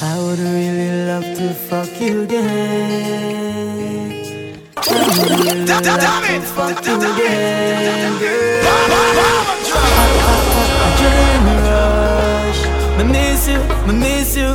I would really love to fuck you again. I would really love to fuck you again. Adrenaline rush, me miss you, me miss you.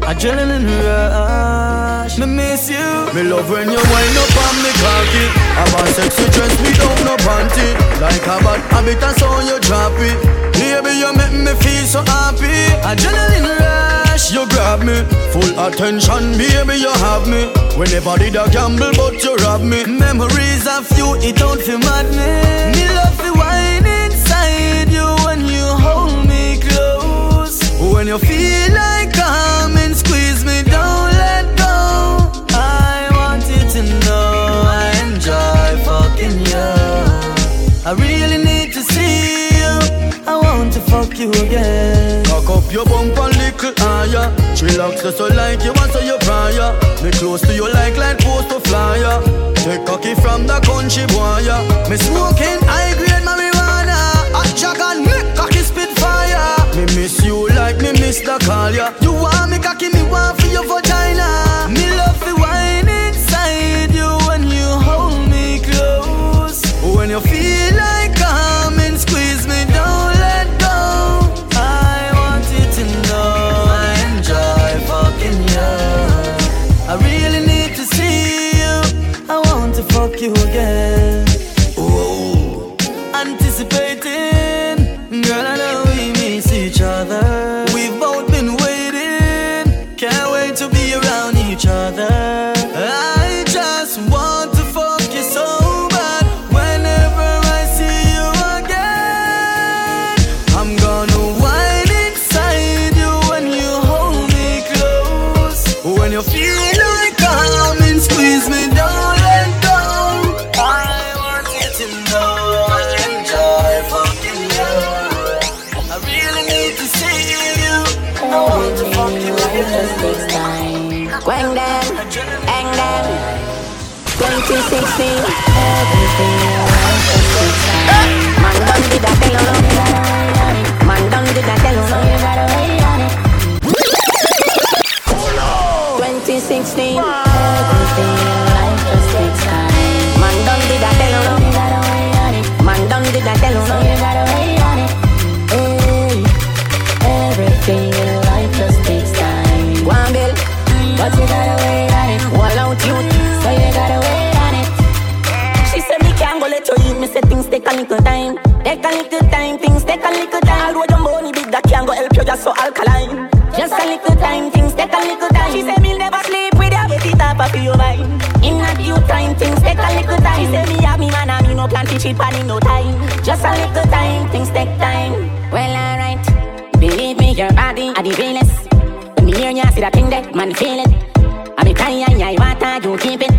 Adrenaline rush, me miss you. Me love when you wind up on me cocky. I'm a sexy dress without no panty. Like a bad habit, I saw you drop it. Baby, you make me feel so happy. Adrenaline rush, you grab me. Full attention, baby, you have me. Whenever did I gamble, but you rob me. Memories of you, it don't feel madness. Me love the wine inside you when you hold me close. When you feel like come and squeeze me, don't let go. I want you to know I enjoy fucking you. I really need to see you. I want to fuck you again. Cock up your bump a little higher. Chillax just so like you want so you prior. Me close to you like like post to flyer. Take cocky from the country boy. Me smoking again. Quang Dan, Ang Dan, 2016. Everything Man done did that tell you Man done did that tell you 2016. You just a little time, things take a little time. She said me never sleep with you, get it up off your mind. In a due time, things take a little time. She said me have me man and me no plan to cheap and in no time. Just a little time, things take time. Well alright, believe me, your body are the realest. When me hear ya see that thing that man feel it. I be crying, I want you keep it.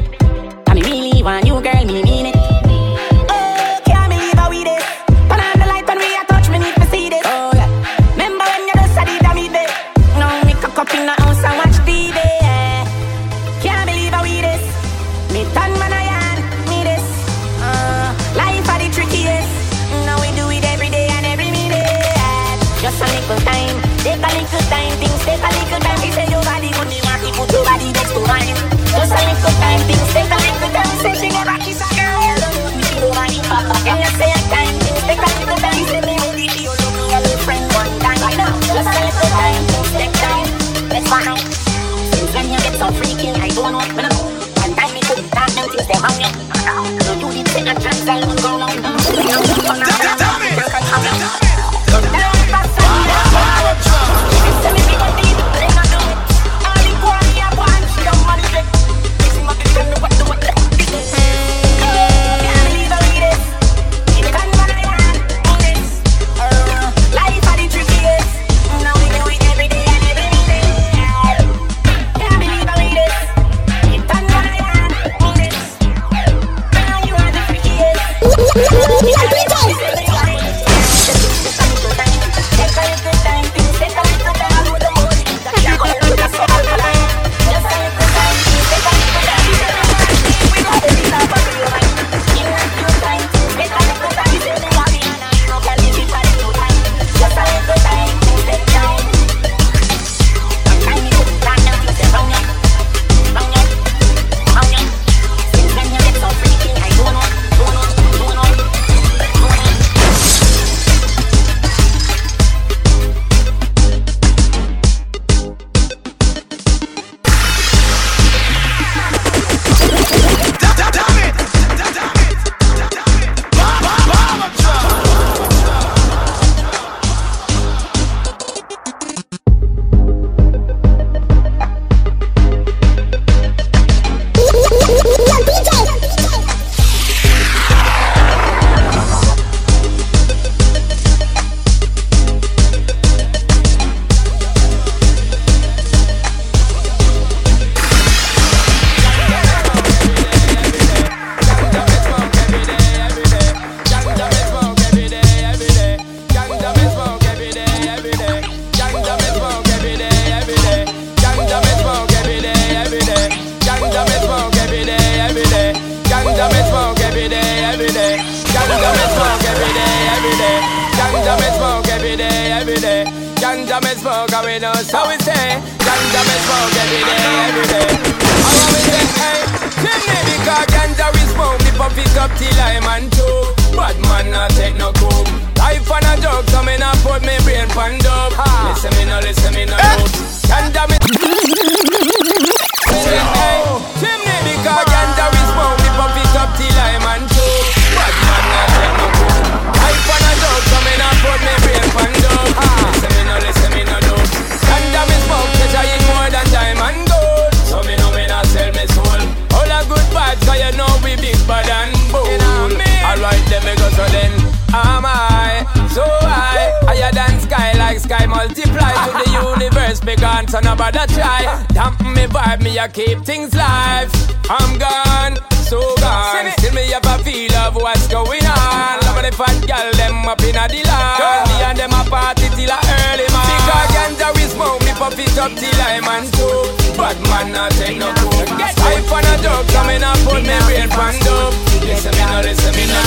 On, so nobody try. Dampen me vibe, me I keep things live. I'm gone, so gone. Still me have a feel of what's going on. Love the fat girl, them up in a the line. Me and them a party till a early man. Because ganja we smoke, me pop it up till I'm on two. Bad man not take no coke. Life on a joke, coming up put me brain pan up. Listen me now, listen me now.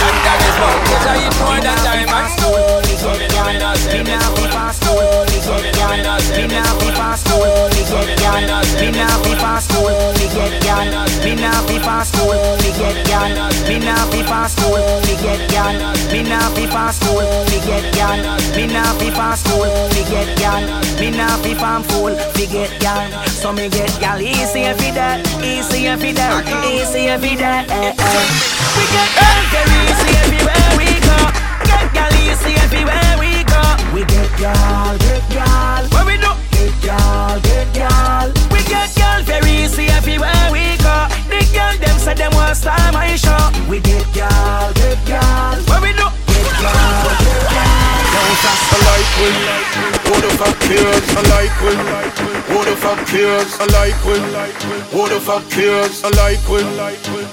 Ganja we smoke, cause I eat more than time and stone. So me know me not sell me soul. Me nah fast get. Me nah get. Me nah get. Me nah get. Me nah get. Me nah fool, get gal. So me get easy every day, easy every day, easy every day. We get gal easy everywhere we go. Get gal easy everywhere we. We get gal, get gal. Where we do? Get gal, get gal. We get gal very easy everywhere we go. The gal them say them want style my show. We get gal, get gal. Where we do? Get gal, get gal. I like we, who the fuck cares? I like we, who the fuck cares? I like we, who the fuck cares? I like we,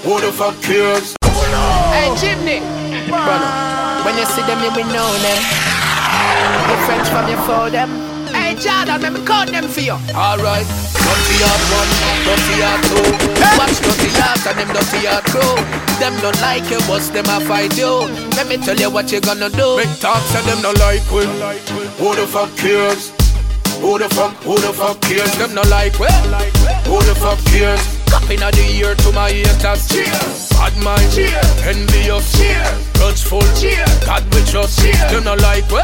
who the fuck cares? Hey, Chimney. Brother, when you see them, you will know them. Eh? Your friends from your for them. Hey, Jordan, let me call them for you. Alright, Dirty heart one, dirty heart two. Watch dirty heart and them dirty heart crew. Them don't like you, but them a fight you. Let me tell you what you gonna do. Big talks and them no like we, who the fuck cares? Who the fuck, who the fuck cares? Them no like we. Who the fuck cares? Cupping of the year to my haters. Cheers. Bad mind. Cheers. Envious. Cheers. Grudgeful. Cheers. God we trust. Cheers. Them no like we.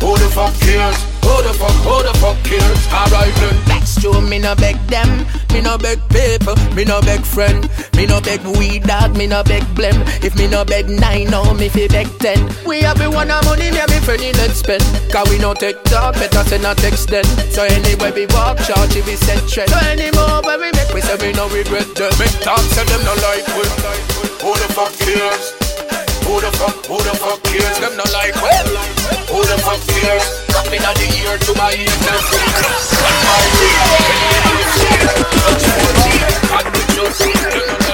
Who the fuck cares? Who the fuck, who the fuck cares? Alright then Next to me no beg them Me no beg people Me no beg friend Me no beg weed dog Me no beg blem If me no beg nine No me fi beg ten We have one a money Me me friend in let's spend Cause we no take talk Better send a text then So anywhere we walk Charge if we set trend So anymore where we make We say we no regret them Big talks and them no like we, who the fuck cares? Who the fuck, who the fuck cares? Them no like well Who the fuck cares? Coming of the year to my haters God we trust Them no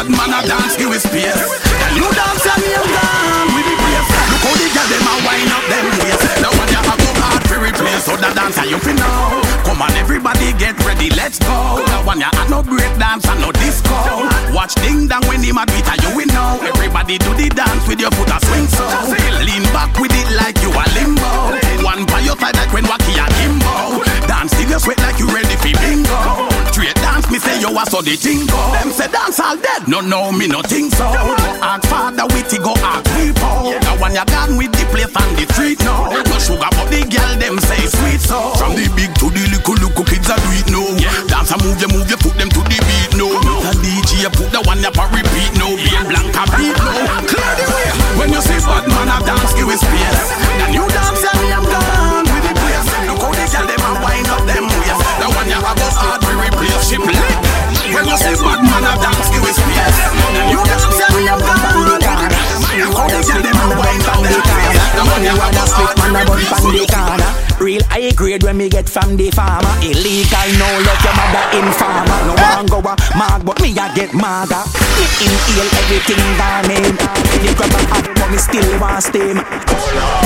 bad man a dance, give it space. And you dance and you down with the bass. Look how the girl them a wind up them waist. Now when you have go hard to replace, so the dancer you fi know. Come on, everybody get ready, let's go. Now when you have no break dance and no disco. Watch ding dong when him a it, and you will know. Everybody do the dance with your foot a swing so. Lean back with it like you a limbo. One by your side like when Waki a Kimbo. Dance till you sweat like you ready for bingo. Straight dance, me say you a so the thing go. Them. No, no, me no think so. When me get from the farmer. Illegal, no love your mother informer. No one go a mag, but me a get maga. Me inhale everything gone in. You grab a hat, but me still want steam.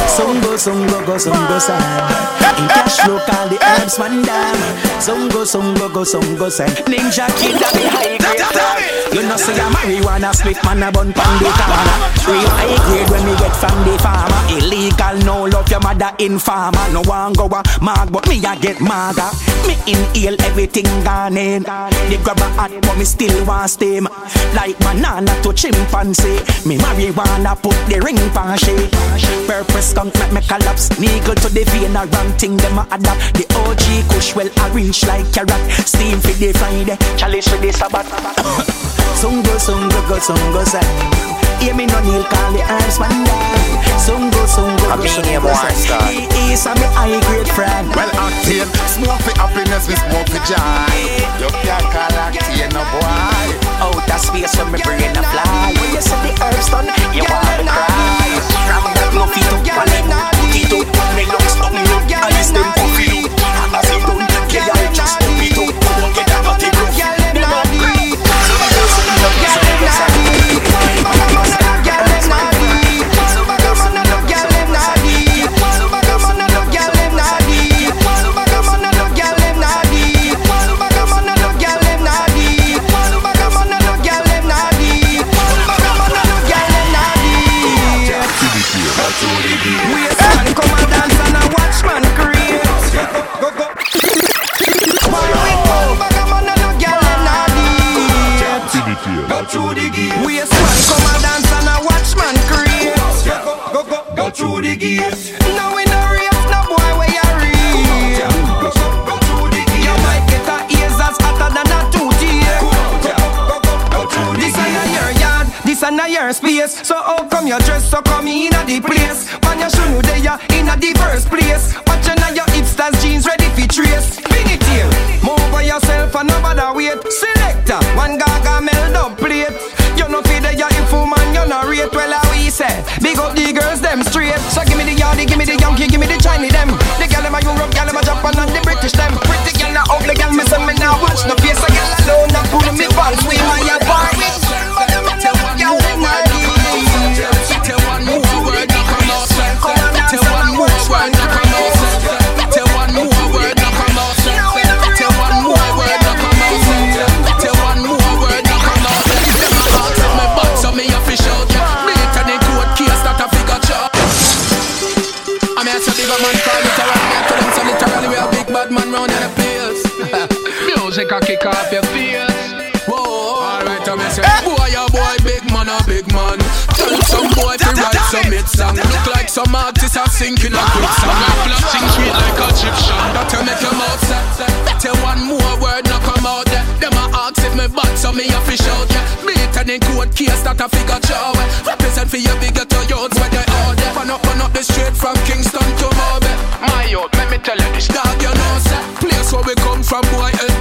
Sungo, sungo, go, sungo, san. In cash flow, call the herbs man down. Sungo, sungo, go, sungo, san. Ninja kid that be high grade. You know say a marijuana split man a bun pan the corner. Real high grade when me get from the farmer. Illegal, no love your mother informer. No one go a mag, but me a get maga. Me inhale everything gone in. They grab a hat, but me still want steam. Like banana to chimpanzee. Me marijuana put the ring pan she. Purpose skunk make me collapse. Niggle to the vein, a wrong thing them a adapt. The OG kush well arranged like carrot. Steam for the Friday, chalice for the Sabbath. Sungo, sungo, go, sungo, say. Hear me no kneel, call the herbs man down. Sungo, sungo, I go, mean, you sungo, want say. start. He is a me high grade friend. Well, Octane, smoke for happiness, we smoke for joy. You can't call Octane no boy. Outer space when me brain a fly. When you see the herbs done, you want to cry. From that no feet up, one leg, put it up. Me lungs up, me up, eyes them puffy up. As you No we no race, no boy where you reach. You might get a ears as hotter than a here. This a your yard, this a your space. So how come you dress so come in a the place? Man, you should know they are in a the first place. The girls them straight. So give me the yardie, give me the Yankee, give me the Chinese them. The gal them a Europe, gal them a Japan and the British them. Boy to write some hit song. Look like some artists are sinking a quicksand. I'm flashing sweet like a Egyptian. That you make your mouth set. Tell one more word, now come out there. Them a ask if me bad, so me a fish out yeah. Me turning court case that a figure chow. Represent for your bigger to youths where they are there. Run up, run up the street from Kingston to Mobe. My youth, let me tell you this. Dog, you know, sir. Place where we come from, boy, eh.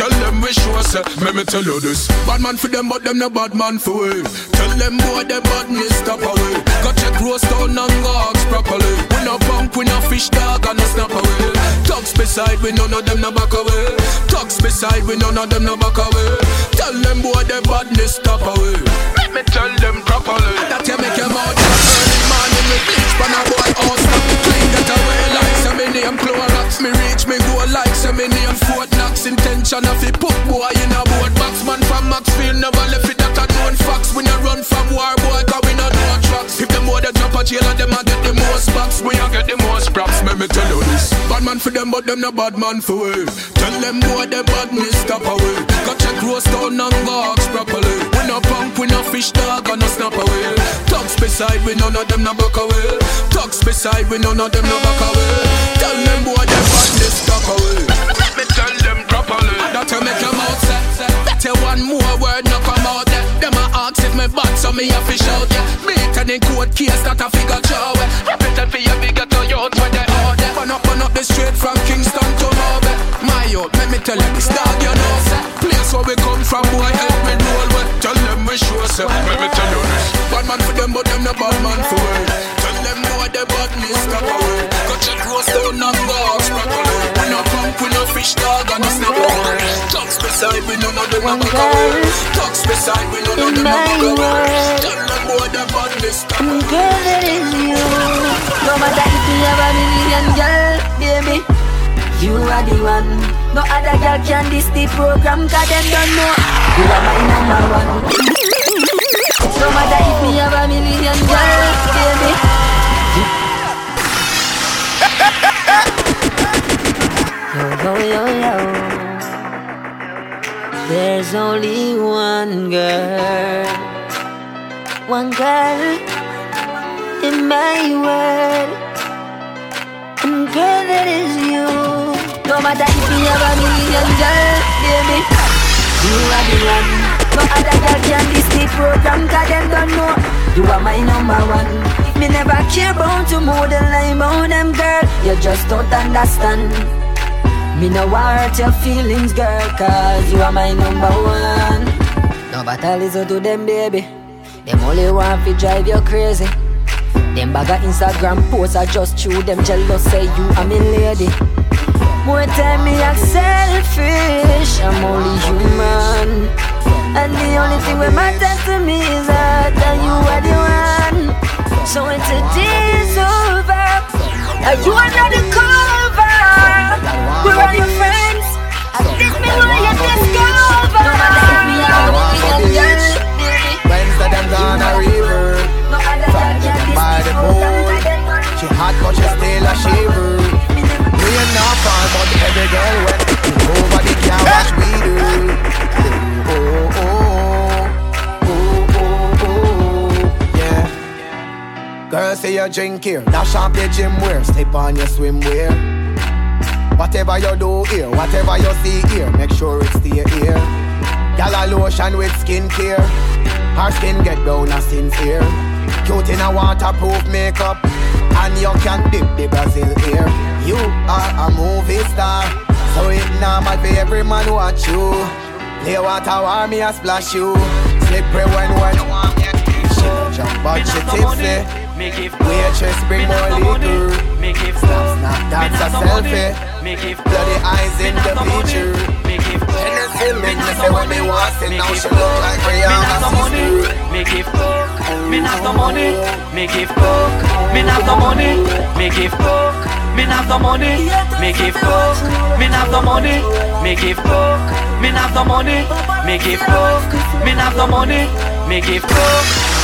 Tell them we sure, sir. Let me tell you this. Bad man for them, but them no bad man for we. Tell them boy, them badness stop away. Go check roast down and hogs properly. We no punk, we no fish dog and no snap away. Tugs beside we none of them no back away. Tugs beside we none of them no back away. Tell them boy, them badness stop away. Let me tell them properly. That you make your mouth early morning me bleach pan a boy house. Clean that away like say me name Clorox. Me reach me go like say me name Fort Knox. Intention of it put boy in a board box. Man from Maxfield never left it that a known facts. We no run from war boy cause we no know tracks. If them boy they drop a jail and them a get the most box. We a get the most props. Me me tell you this. Bad man for them, but them no bad man for we. Tell them boy they badness stop away. Got check roast down and box properly. We no punk, we no fish dog, and no snap away. Talks beside we none of them no back away. Talks beside we none of them no back away. Tell them boy they badness stop away. That you make your mouth set. That you one more word no come out there. Them a me bad, so me a fish out yeah. Beat and in court case that a figure show. Represent for your bigger to youth when they out there. Run up, run up the street from Kingston to Mobe. My youth, let me tell you this dog, you know. say. Place where we come from, boy, help me roll with. Tell them we sure, say. Let me tell you this. Bad man for them, but them no bad man for we. Tell them boy, they badness stop away. Go check roast down and box properly. We no punk, we no fish dog, and no snap away. Talks beside, we none of them no back away. Talks beside, we none of them no. Tell them boy, they badness Girl, it is you. No matter if you a girl, baby, you are the one. No other girl can this the program, cause them don't know. You are my number one. No matter if me have a million girl, baby. Yo, yo, yo, yo. There's only one girl. One girl in my world. And girl, that is you. No matter if you have a million girl, baby, you are the one. No other girl can this the program, cause them don't know. You are my number one. Me never care about you more than I about them, girl. You just don't understand. Me no hurt your feelings, girl, cause you are my number one. No matter listen to them, baby. Them only want to drive you crazy. Them bag of Instagram posts are just true. Them jealous say you are me lady. More time me act selfish. I'm only human. And the only thing that matters to me is that you are the one. So when today's over, are you under the cover? We're all your friends. This me who you discover. Them a river. By the pool. She hot but she still a shiver. We ain't not far but every girl went Nobody can watch we do. Oh, oh, oh, oh, oh, yeah. Girl say you drink here, dash off your gym wear. Slip on your swimwear. Whatever you do here, whatever you see here Make sure it's stay here a lotion with skincare Her skin get brown as sincere. Cute in a waterproof makeup. And you can dip the Brazil here You are a movie star. So it normal for every man watch you. Play water war me a splash you. Slippery when wet She jump but she tipsy Me give Waitress bring more liquor Me give Snap, snap, that's a selfie Me give Bloody eyes in the picture Me give Hennessy make me say what me want Say now she look like Me Rihanna me give. Me not the money, me give. Me not the money, me give. Me not the money, me give. Me not the money, me give. Me not the money, me give. Me not the money, me give.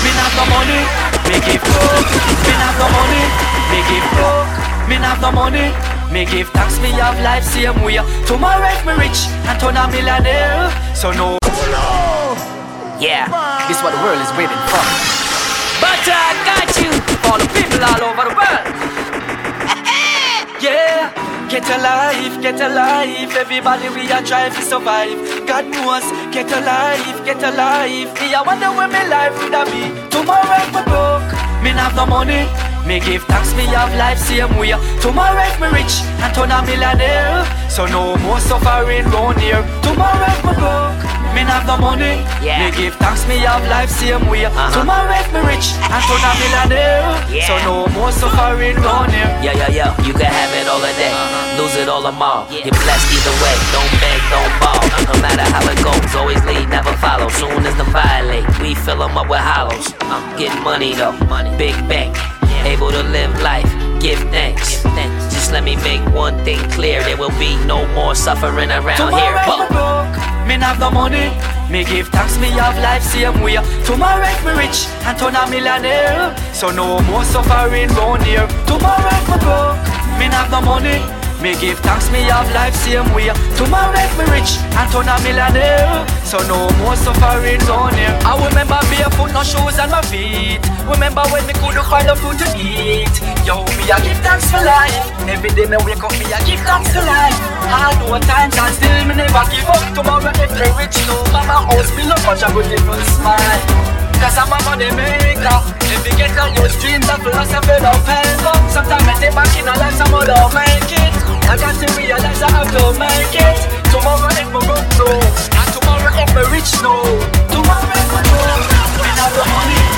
Me not the money, me give coke. Me not the money, me give coke. Me not the money. Me give thanks, me have life same way. Tomorrow if me rich and turn a millionaire. So no. Yeah, this what the world is waiting for. But I got you. For the people all over the world. Yeah, get a life, get a life. Everybody we are trying to survive God knows, get a life, get a life Me I wonder where my life would have be. Tomorrow if me broke, me have no money. Me give thanks, me have life same way. Tomorrow if me rich and turn a millionaire. So no more suffering round here. Tomorrow if me broke, me have the money. Yeah. Me give thanks, me have life same way. Uh-huh. Tomorrow if me rich and turn a millionaire So no more suffering round here Yeah, yeah, yeah, you can have it all a day, uh-huh. lose it all tomorrow. You're blessed either way, don't beg, don't borrow. No matter how it goes, always lead, never follow. Soon as them violate, we fill them up with hollows. I'm getting money though, big bank, able to live life, give thanks. give thanks. Just let me make one thing clear, there will be no more suffering around Tomorrow here. if me Whoa me have no money. Me give thanks, me have life same way. Tomorrow make me rich and turn a millionaire. So no more suffering round here. Tomorrow make me broke, me have no money. Me give thanks, me have life same way. Tomorrow make me rich and turn a millionaire. So no more suffering on here. I remember barefoot, no shoes on my feet. Remember when me couldn't find the food to eat. Yo, me I give thanks for life. Every day me wake up, me I give thanks for life. Hard work times and still me never give up. Tomorrow make me rich, no mama house me no much I will smile. Cause I'm a money maker If you get on your dreams and philosophy don't of for Sometimes I take back in a life, some other make it. I got to realize I have to make it. Tomorrow if we broke, no. And tomorrow if we rich, no. Tomorrow if we broke, we have the it.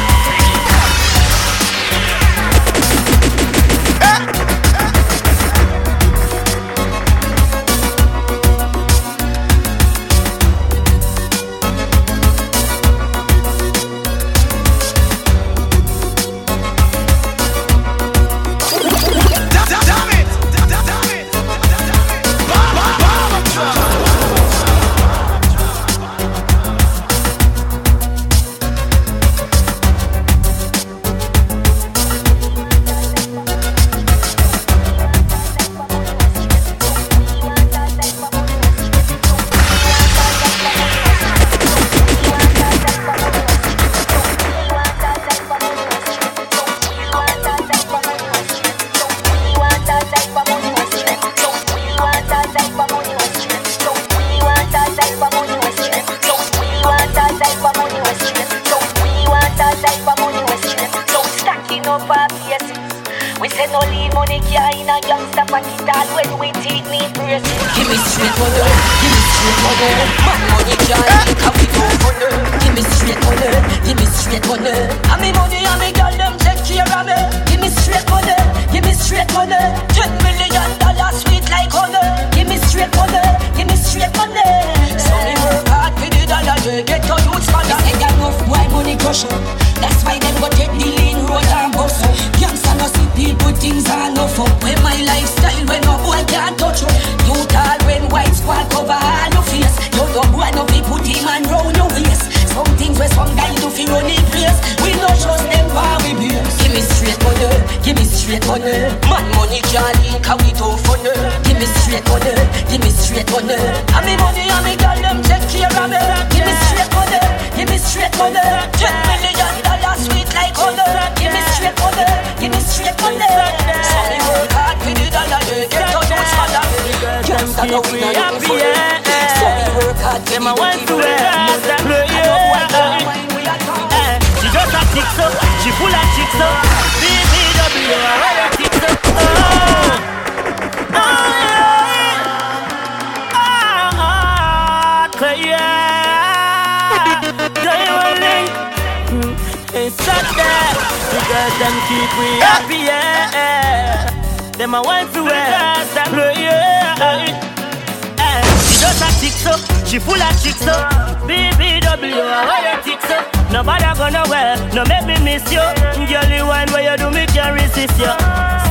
well get to youth span They ain't enough boy money crusher That's why them go take the lean road and bust Youngster no see people things are no fuck When my lifestyle when no boy can't touch You tall when white squad cover all your face. You no boy no be put him and round your waist. Some things where some guy do fi run in place. We no trust them while we be Give me straight money, give me straight money. Man money can't link how we do funny Give me straight money, give me straight money. I me money and me girl them take care of me. Give me straight money, give me straight money. Ten million dollars sweet like honey. Give me straight money, give me straight money. So me work hard for the dollar, you get no use for that. Gangsta no we no looking for it. So me work hard for the dollar, they get no eh, she just a chick so, she full of chicks so BBW, I want a chick so oh. girls them keep we happy, yeah. Them a want to wear us that blow, yeah. Eh, she just a tick she full of chicks so. BBW, I a tick so. Nobody gonna wear, no make me miss you. Girl, you wine where you do me can't resist you.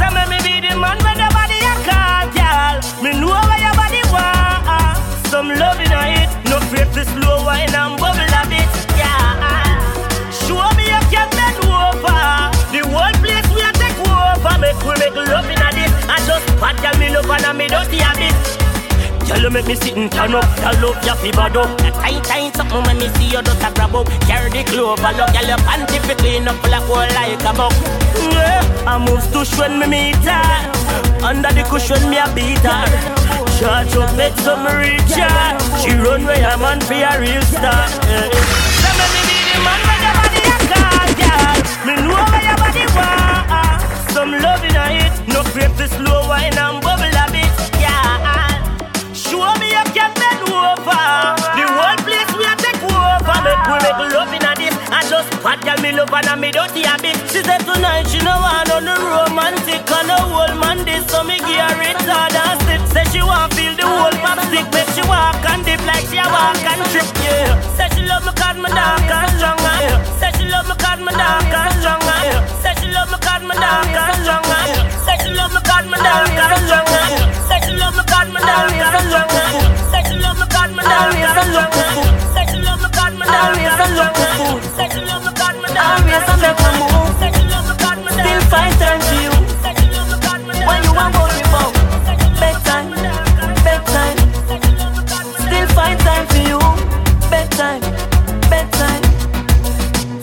Some me be the man when nobody a call, girl. Me know where your body want. Some love in it, no fear to slow wine and bubble a bit you over. The place we a take over. Make make love this. I just me me a bit. You make me sit and turn up. Girl, love ya fi bad up. Tight tight something when me see you just a grab up. Carry the clover, look, girl, your panty fi clean up like whole like a buck. Yeah, I move to when me meet her. Under the cushion me a beat her. Charge up, make some. She run where a man fi a real star. Yeah. So me be the man. Me know why your body want some love in it. No grape this slow wine and bubble a bit, yeah. Show me you can bend over. The whole place we take over. Make we make love in I just bad girl me love and I me dirty habit. She said tonight she no want on the romantic and the whole man this so me gear it hard and stiff. Say she want feel the whole pop stick make she walk and dip like she a walk and trip. Yeah. Say she love me cause me dark and strong. Yeah. Say she love me cause me dark and strong. Yeah. Say she love me cause me dark and strong. Yeah. Say she love me cause me dark and strong. Yeah. Say she love me cause me dark and strong. Yeah. Say she love me cause me dark and strong. Yeah. Always I look for food. Always I make a move. Still find time for you. When you want worry about bedtime, bedtime. Still find time for you. Bedtime, bedtime.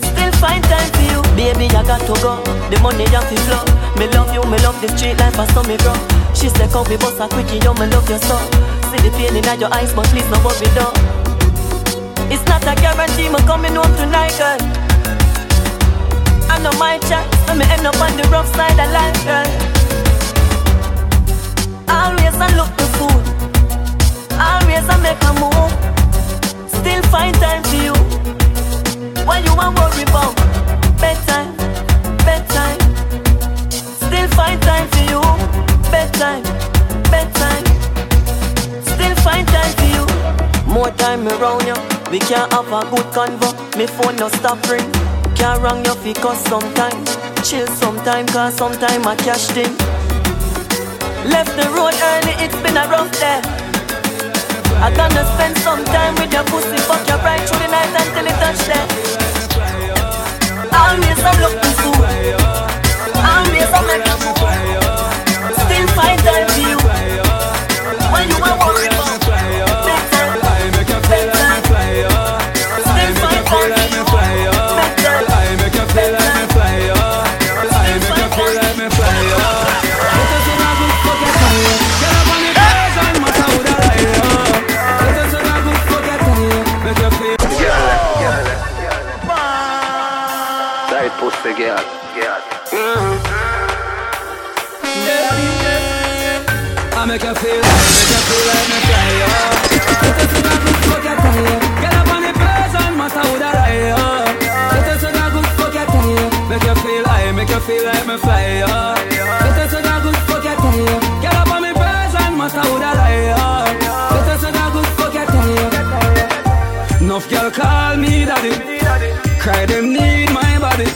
Still find time for you. Baby, I got to go. The money that we flow. Me love you, me love the street life, I saw me grow. She said, come, we both are quickie, yo, me love your soul. See the pain in your eyes, but please no worry, though. It's not a guarantee, me coming home tonight, girl. I know my chance, let me end up on the rough side of life, girl. Always I look the fool. Always I make a move. Still find time for you. What you want worry about? Bedtime, bedtime. Still find time for you. Bedtime, bedtime. Still find time for you. More time around you. We can't have a good convo. Me phone no stop ring. Can't wrong your feet cause sometime. Chill sometime cause sometime I cashed in. Left the road early, it's been a rough day. I gonna spend some time with your pussy, fuck your right through the night until it touch there. I'm looking for, I'm making I make you feel, make you feel like me fly, oh. Let us in a good fuck your tie. Get up on the person, matter who that I, oh. Let us in a good fuck your tie. Make you feel, I make you feel like me fly, oh. Let us in a good fuck your tie. Get up on the person, matter who that I, oh. Let us in a good fuck your tie. Enough girl call me daddy. Cry them need my body.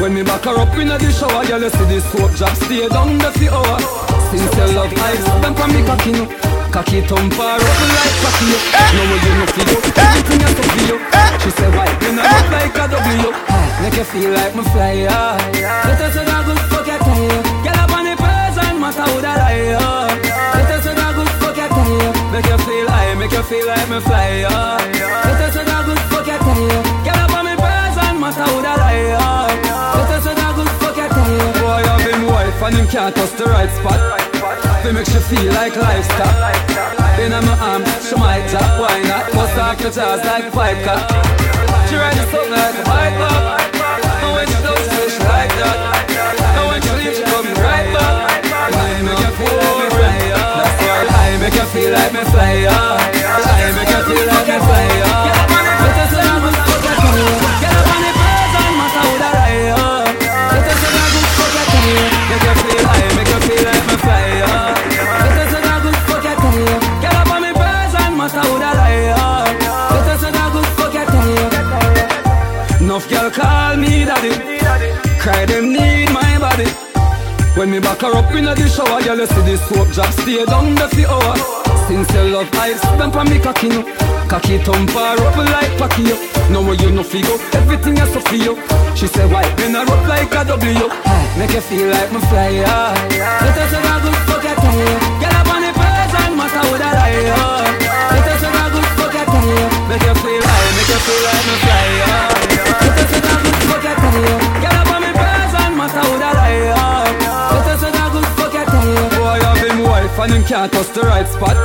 When me back her up in the shower, girl, you see the soap drop stay down the few hour. Since your love eyes, them from me cocky no. Cocky thump her up like cocky yo. No way you no feel you, everything you to feel you. She say why you not look like a W? Ah, make you feel like me fly us say a good fuck your tie. Girl up on the person, matter who that I. Let us say a good fuck your tie. Make you feel high, make you feel like me fly us say a good fuck your tie. Girl up on the person, matter who that I. Let us say your tie. Boy, I've been wife and him can't touch the right spot. They make you feel like livestock. In my arm, she might tap, why not? Bust off the jaws like cut. She ready Back her up in the shower, girl, you see the soap drop stay down the few hour. Since your love eyes, them for me cocky no. Cocky thump her up like Packy yo. No way you no figure, everything is so for you. She say why, then I up like a W. Make you feel like me fly high. Let us say a good fuck tie. Get up on the person, matter who that I am. Let us say a good fuck tie. Make you feel high, make you feel like me fly high. And him can't touch the right spot.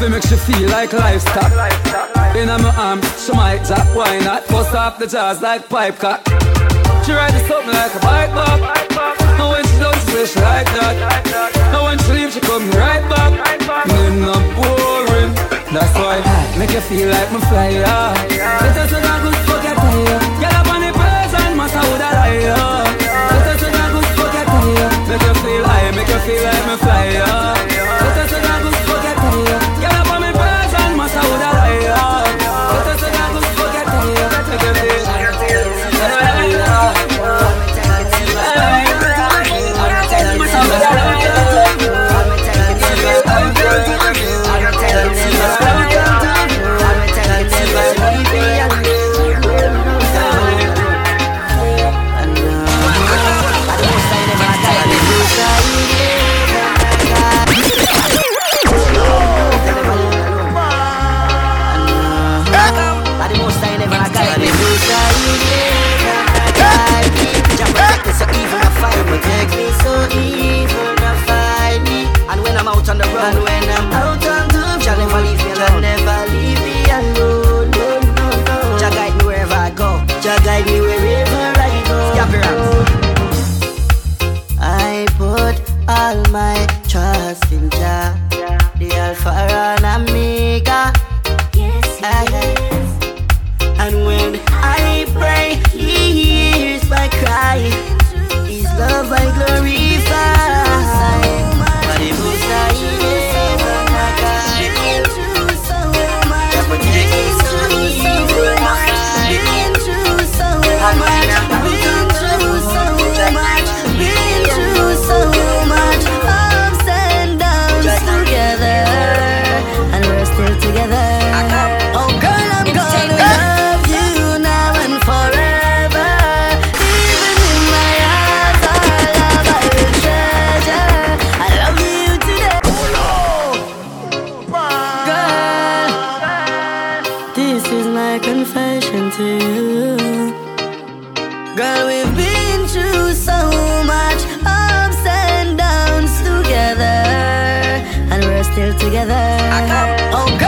They make you feel like livestock. In my arm, she might drop, why not? Bust off the jaws like pipe cut. She ride the something like a bike bop. And when she done, she she like that. And when she leave, she come right back. Me not boring. That's why make you feel like me fly high. Let us say a good fuck your tie. Get up on the person, matter who that I am. Say a good fuck your tie. Make you feel high, make you feel like me fly high. Let And to you. Girl, we've been through so much ups and downs together, and we're still together. Oh, girl,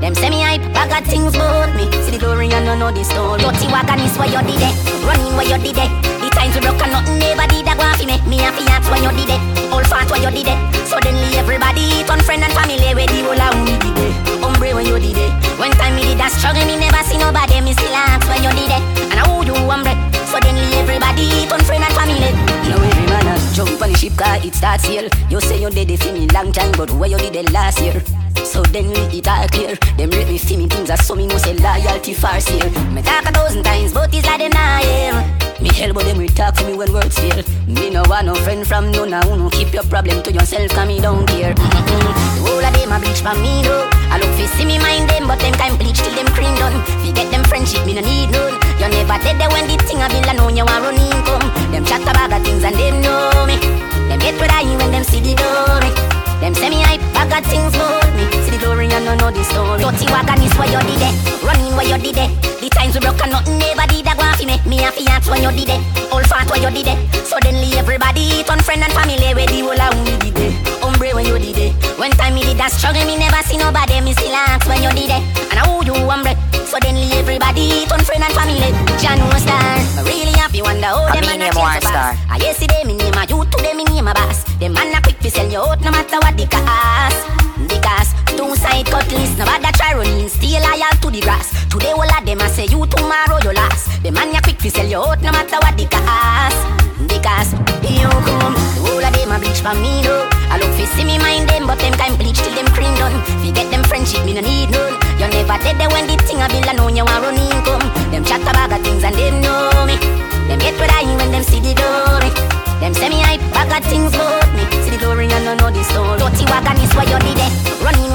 Them me hype, bag of things about me. See the glory and no know the story. Dirty wagon is where you did it, running where you did it. The times we broke and nothing never did a go off me. Me and fiat where you did it, all fat where you did it. Suddenly everybody turn friend and family where the whole of we did it. Umbre when you did it. When time me did that struggle, me never see nobody. Me still ask where you did it, and how you umbre. Suddenly everybody turn friend and family. Now every man a jump on the ship car, it starts here. You say you did it for me long time, but where you did it last year? So then we it all clear. Them rate me for me things that so me know say loyalty far here. Me talk a thousand times, but it's like them not hear. Me but them we talk to me when words fail. Me no want no friend from no now. No keep your problem to yourself, cause me don't care. Mm-mm. The whole of them a bleach for me though. I look fi see me mind them, but them time bleach till them cream done. Fi get them friendship, me no need none. Never dead when the thing a bill I know you want running come. Them chat about the things and them know me. Them get what I when them see the glory. Them say me hype, bag of things about me. See the glory and no know the story. Dirty wagon is where you did it, running where you did it. The times we broke and nothing never did a go off me. Me and fiat when you did it, all fat where you did it. Suddenly everybody turn friend and family where the whole of we did it. Umbre when you did it. When time me did that struggle, me never see nobody. Me still ask when you did it, and how you umbre. Suddenly everybody turn friend and family. John was star. I really happy wonder how them man a change Star. I yesterday me name a you today me name a boss. Them man a quick to sell you out no matter what the cost. Because two side cutlass, no bother try running, stay loyal to the grass. Today all of them a say you tomorrow you last. The man a quick to sell you out no matter what the cost. Because you come, the whole of them a bleach for me though. I look fi see me mind them, but them time bleach till them cream done. Fi get them friendship, me no need none. You never dead there when the thing a bill I know you want running come. Them chat about the things and them know me. Them get what I when them see the glory. Them say me hype, bag of things about me. See the glory and no know the story. Dirty wagon is where you did it, running